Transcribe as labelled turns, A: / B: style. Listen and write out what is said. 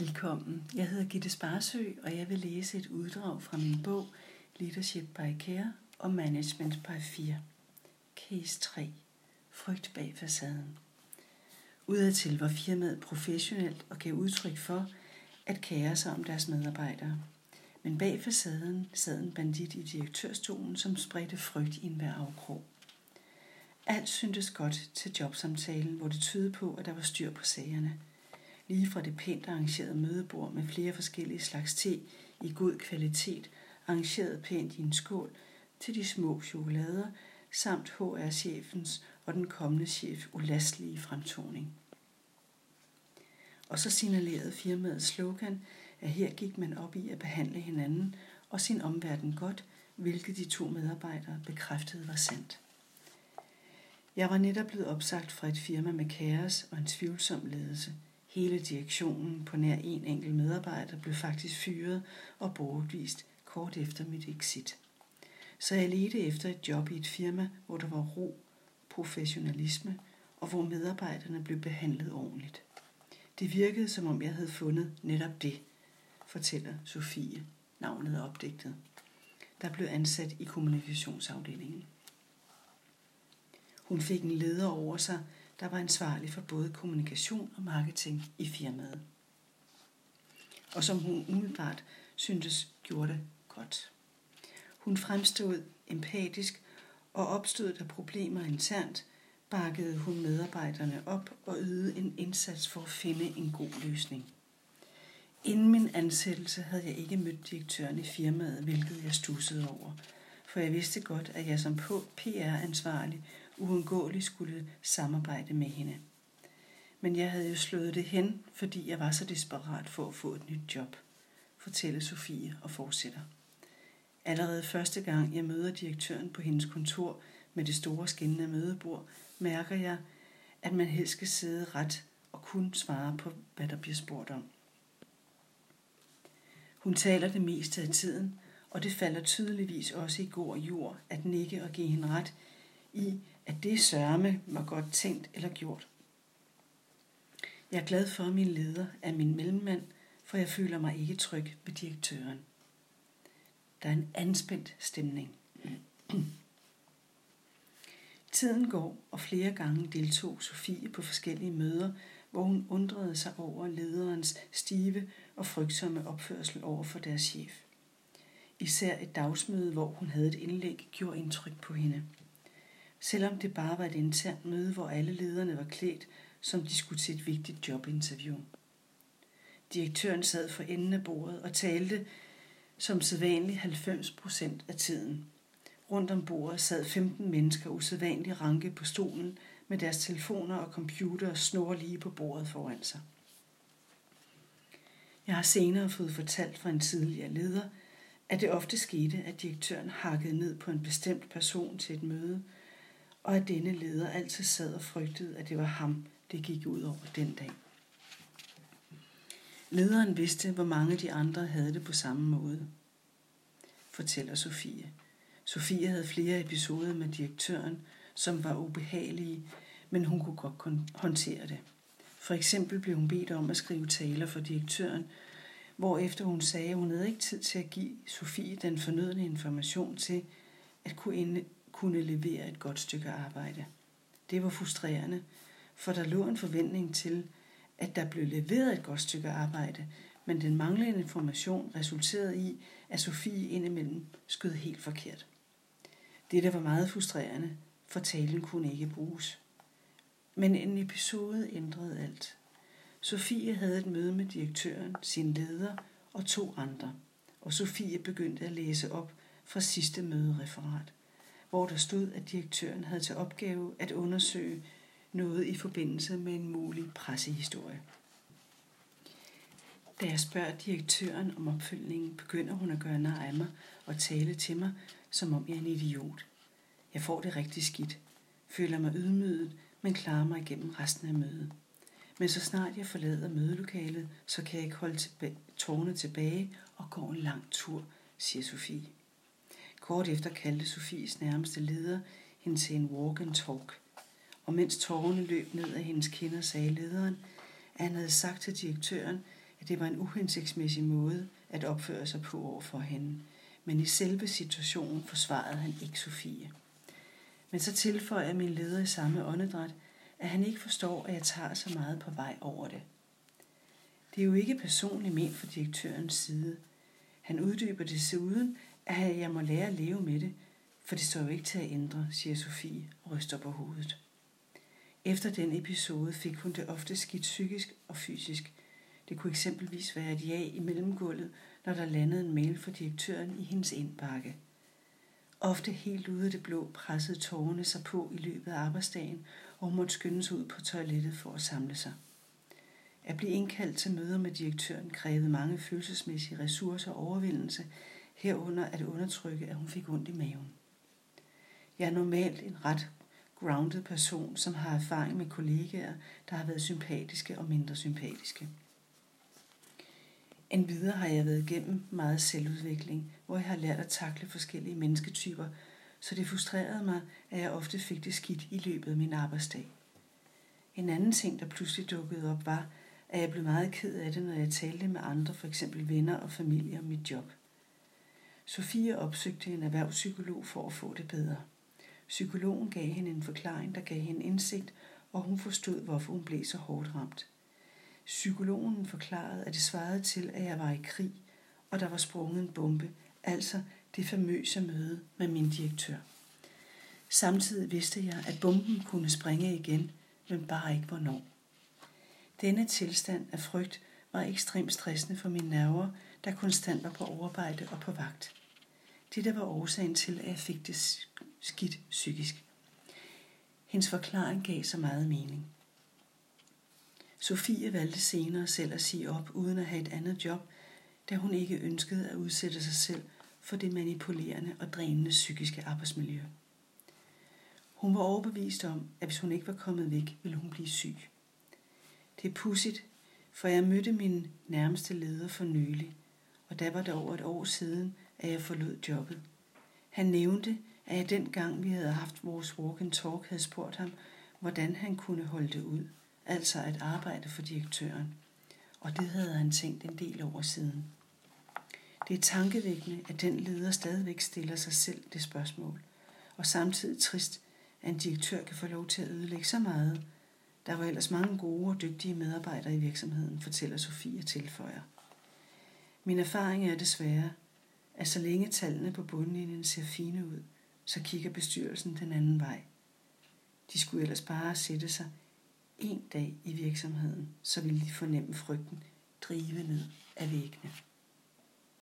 A: Velkommen. Jeg hedder Gitte Sparsø, og jeg vil læse et uddrag fra min bog Leadership by Care og Management by Fear. Case 3. Frygt bag facaden. Udadtil var firmaet professionelt og gav udtryk for at kære sig om deres medarbejdere. Men bag facaden sad en bandit i direktørstolen, som spredte frygt i enhver afkrog. Alt syntes godt til jobsamtalen, hvor det tydede på, at der var styr på sagerne – lige fra det pænt arrangerede mødebord med flere forskellige slags te i god kvalitet, arrangeret pænt i en skål, til de små chokolader, samt HR-chefens og den kommende chef ulastelige fremtoning. Og så signalerede firmaets slogan, at her gik man op i at behandle hinanden og sin omverden godt, hvilket de to medarbejdere bekræftede var sandt. Jeg var netop blevet opsagt fra et firma med kaos og en tvivlsom ledelse – Hele direktionen på nær en enkelt medarbejder blev faktisk fyret og bortvist kort efter mit exit. Så jeg ledte efter et job i et firma, hvor der var ro, professionalisme og hvor medarbejderne blev behandlet ordentligt. Det virkede, som om jeg havde fundet netop det, fortæller Sofie, navnet er opdigtet, der blev ansat i kommunikationsafdelingen. Hun fik en leder over sig, der var ansvarlig for både kommunikation og marketing i firmaet. Og som hun umiddelbart syntes gjorde det godt. Hun fremstod empatisk, og opstod der problemer internt, bakkede hun medarbejderne op og ydede en indsats for at finde en god løsning. Inden min ansættelse havde jeg ikke mødt direktøren i firmaet, hvilket jeg stussede over, for jeg vidste godt, at jeg som PR-ansvarlig uundgåeligt skulle samarbejde med hende. Men jeg havde jo slået det hen, fordi jeg var så desperat for at få et nyt job, fortæller Sofie og fortsætter. Allerede første gang jeg møder direktøren på hendes kontor med det store skinnende mødebord, mærker jeg, at man helst skal sidde ret og kun svare på, hvad der bliver spurgt om. Hun taler det meste af tiden, og det falder tydeligvis også i god jord at nikke og give hende ret i, at det sørme var godt tænkt eller gjort. Jeg er glad for, at min leder er min mellemmand, for jeg føler mig ikke tryg ved direktøren. Der er en anspændt stemning. Tiden går, og flere gange deltog Sofie på forskellige møder, hvor hun undrede sig over lederens stive og frygtsomme opførsel over for deres chef. Især et dagsmøde, hvor hun havde et indlæg, gjorde indtryk på hende selvom det bare var et internt møde, hvor alle lederne var klædt, som de skulle til et vigtigt jobinterview. Direktøren sad for enden af bordet og talte som sædvanligt 90 procent af tiden. Rundt om bordet sad 15 mennesker usædvanligt ranke på stolen med deres telefoner og computer snor lige på bordet foran sig. Jeg har senere fået fortalt fra en tidligere leder, at det ofte skete, at direktøren hakkede ned på en bestemt person til et møde – og at denne leder altid sad og frygtede, at det var ham, det gik ud over den dag. Lederen vidste, hvor mange de andre havde det på samme måde, fortæller Sofie. Sofie havde flere episoder med direktøren, som var ubehagelige, men hun kunne godt håndtere det. For eksempel blev hun bedt om at skrive taler for direktøren, hvor efter hun sagde, at hun havde ikke tid til at give Sofie den fornødne information til at kunne kunne levere et godt stykke arbejde. Det var frustrerende, for der lå en forventning til, at der blev leveret et godt stykke arbejde, men den manglende information resulterede i, at Sofie indimellem skød helt forkert. Dette var meget frustrerende, for talen kunne ikke bruges. Men en episode ændrede alt. Sofie havde et møde med direktøren, sin leder og to andre, og Sofie begyndte at læse op fra sidste mødereferat hvor der stod, at direktøren havde til opgave at undersøge noget i forbindelse med en mulig pressehistorie. Da jeg spørger direktøren om opfølgningen, begynder hun at gøre nar af mig og tale til mig, som om jeg er en idiot. Jeg får det rigtig skidt, føler mig ydmyget, men klarer mig igennem resten af mødet. Men så snart jeg forlader mødelokalet, så kan jeg ikke holde tilba- tårne tilbage og gå en lang tur, siger Sofie. Kort efter kaldte Sofies nærmeste leder hende til en walk and talk. Og mens tårerne løb ned af hendes kinder, sagde lederen, at han havde sagt til direktøren, at det var en uhensigtsmæssig måde at opføre sig på over for hende, men i selve situationen forsvarede han ikke Sofie. Men så tilføjer min leder i samme åndedræt, at han ikke forstår, at jeg tager så meget på vej over det. Det er jo ikke personligt ment fra direktørens side. Han uddyber desuden, at jeg må lære at leve med det, for det står jo ikke til at ændre, siger Sofie og ryster på hovedet. Efter den episode fik hun det ofte skidt psykisk og fysisk. Det kunne eksempelvis være et ja i mellemgulvet, når der landede en mail fra direktøren i hendes indbakke. Ofte helt ude af det blå pressede tårerne sig på i løbet af arbejdsdagen, og hun måtte skyndes sig ud på toilettet for at samle sig. At blive indkaldt til møder med direktøren krævede mange følelsesmæssige ressourcer og overvindelse, herunder at undertrykke, at hun fik ondt i maven. Jeg er normalt en ret grounded person, som har erfaring med kollegaer, der har været sympatiske og mindre sympatiske. Endvidere har jeg været igennem meget selvudvikling, hvor jeg har lært at takle forskellige mennesketyper, så det frustrerede mig, at jeg ofte fik det skidt i løbet af min arbejdsdag. En anden ting, der pludselig dukkede op, var, at jeg blev meget ked af det, når jeg talte med andre, for eksempel venner og familie om mit job. Sofie opsøgte en erhvervspsykolog for at få det bedre. Psykologen gav hende en forklaring, der gav hende indsigt, og hun forstod, hvorfor hun blev så hårdt ramt. Psykologen forklarede, at det svarede til, at jeg var i krig, og der var sprunget en bombe, altså det famøse møde med min direktør. Samtidig vidste jeg, at bomben kunne springe igen, men bare ikke hvornår. Denne tilstand af frygt var ekstremt stressende for mine nerver, der konstant var på overarbejde og på vagt. Det der var årsagen til, at jeg fik det skidt psykisk. Hendes forklaring gav så meget mening. Sofie valgte senere selv at sige op uden at have et andet job, da hun ikke ønskede at udsætte sig selv for det manipulerende og drænende psykiske arbejdsmiljø. Hun var overbevist om, at hvis hun ikke var kommet væk, ville hun blive syg. Det er pudsigt, for jeg mødte min nærmeste leder for nylig, og der var det over et år siden, at jeg forlod jobbet. Han nævnte, at jeg dengang vi havde haft vores walk and talk havde spurgt ham, hvordan han kunne holde det ud, altså at arbejde for direktøren. Og det havde han tænkt en del over siden. Det er tankevækkende, at den leder stadigvæk stiller sig selv det spørgsmål, og samtidig trist, at en direktør kan få lov til at ødelægge så meget. Der var ellers mange gode og dygtige medarbejdere i virksomheden, fortæller Sofie tilføjer. Min erfaring er desværre, at så længe tallene på bundlinjen ser fine ud, så kigger bestyrelsen den anden vej. De skulle ellers bare sætte sig en dag i virksomheden, så ville de fornemme frygten drive ned af væggene.